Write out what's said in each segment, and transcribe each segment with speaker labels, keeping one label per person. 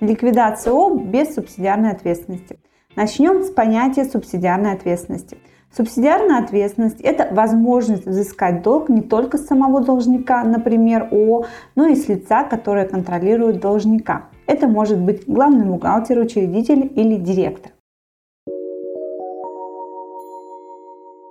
Speaker 1: Ликвидация ООО без субсидиарной ответственности. Начнем с понятия субсидиарной ответственности. Субсидиарная ответственность – это возможность взыскать долг не только с самого должника, например, ООО, но и с лица, которое контролирует должника. Это может быть главный бухгалтер, учредитель или директор.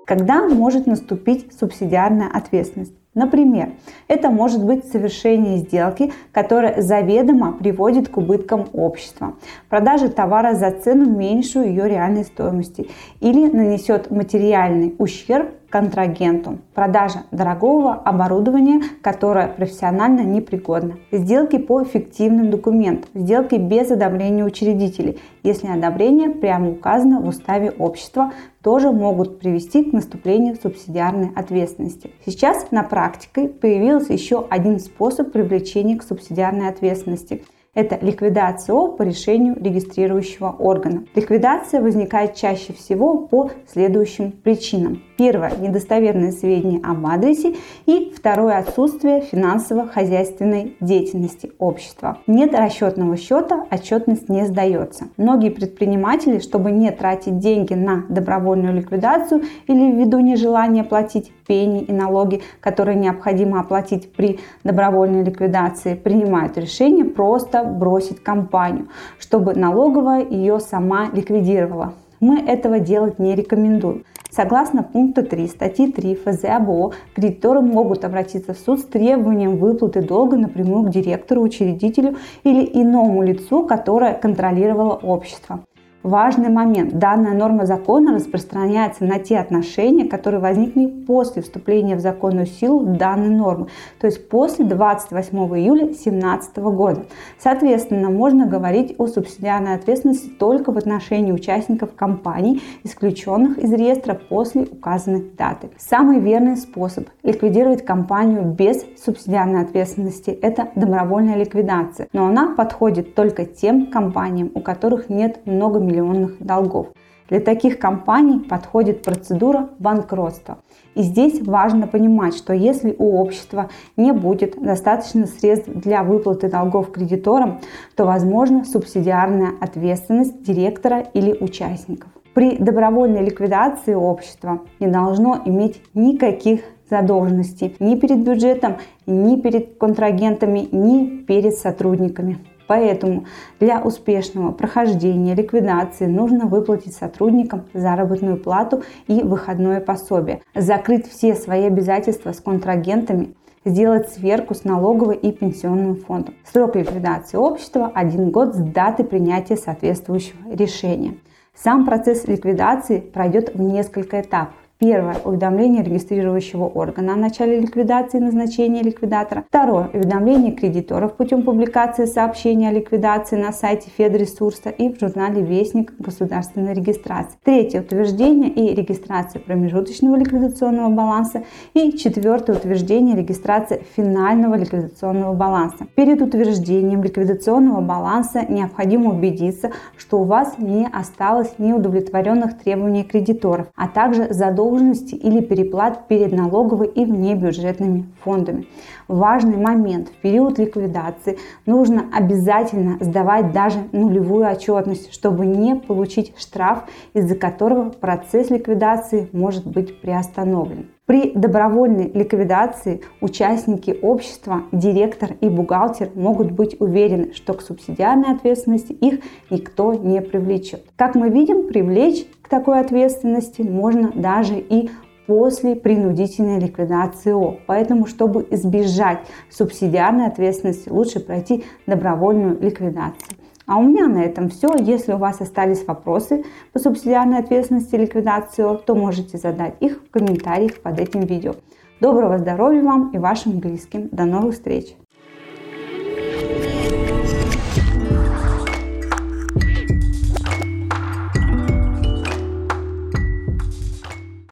Speaker 1: Когда может наступить субсидиарная ответственность? Например, это может быть совершение сделки, которая заведомо приводит к убыткам общества, продажа товара за цену меньшую ее реальной стоимости. Или нанесет материальный ущерб контрагенту, продажа дорогого оборудования, которое профессионально непригодно, сделки по фиктивным документам, сделки без одобрения учредителей, если одобрение прямо указано в уставе общества, тоже могут привести к наступлению субсидиарной ответственности. Сейчас на практике появился еще один способ привлечения к субсидиарной ответственности – это ликвидация по решению регистрирующего органа. Ликвидация возникает чаще всего по следующим причинам. Первое – недостоверные сведения об адресе. И второе – отсутствие финансово-хозяйственной деятельности общества. Нет расчетного счета, отчетность не сдается. Многие предприниматели, чтобы не тратить деньги на добровольную ликвидацию или ввиду нежелания платить пени и налоги, которые необходимо оплатить при добровольной ликвидации, принимают решение просто бросить компанию, чтобы налоговая ее сама ликвидировала. Мы этого делать не рекомендуем. Согласно пункту 3 статьи 3 ФЗ АБО, кредиторы могут обратиться в суд с требованием выплаты долга напрямую к директору, учредителю или иному лицу, которое контролировало общество. Важный момент. Данная норма закона распространяется на те отношения, которые возникли после вступления в законную силу данной нормы, то есть после 28 июля 2017 года. Соответственно, можно говорить о субсидиарной ответственности только в отношении участников компаний, исключенных из реестра после указанной даты. Самый верный способ ликвидировать компанию без субсидиарной ответственности – это добровольная ликвидация, но она подходит только тем компаниям, у которых нет много миллионов миллионных долгов. Для таких компаний подходит процедура банкротства. И здесь важно понимать, что если у общества не будет достаточно средств для выплаты долгов кредиторам, то возможна субсидиарная ответственность директора или участников. При добровольной ликвидации общества не должно иметь никаких задолженностей ни перед бюджетом, ни перед контрагентами, ни перед сотрудниками. Поэтому для успешного прохождения ликвидации нужно выплатить сотрудникам заработную плату и выходное пособие, закрыть все свои обязательства с контрагентами, сделать сверку с налоговой и пенсионным фондом. Срок ликвидации общества – один год с даты принятия соответствующего решения. Сам процесс ликвидации пройдет в несколько этапов. Первое – уведомление регистрирующего органа о начале ликвидации и назначения ликвидатора. Второе – уведомление кредиторов путем публикации сообщения о ликвидации на сайте Федресурса и в журнале Вестник государственной регистрации. Третье – утверждение и регистрация промежуточного ликвидационного баланса. И четвертое – утверждение и регистрация финального ликвидационного баланса. Перед утверждением ликвидационного баланса необходимо убедиться, что у вас не осталось неудовлетворенных требований кредиторов, а также задолженности задолженности или переплат перед налоговой и внебюджетными фондами. Важный момент. В период ликвидации нужно обязательно сдавать даже нулевую отчетность, чтобы не получить штраф, из-за которого процесс ликвидации может быть приостановлен. При добровольной ликвидации участники общества, директор и бухгалтер могут быть уверены, что к субсидиарной ответственности их никто не привлечет. Как мы видим, привлечь к такой ответственности можно даже и после принудительной ликвидации ООО. Поэтому, чтобы избежать субсидиарной ответственности, лучше пройти добровольную ликвидацию. А у меня на этом все. Если у вас остались вопросы по субсидиарной ответственности и ликвидации, то можете задать их в комментариях под этим видео. Доброго здоровья вам и вашим близким. До новых встреч!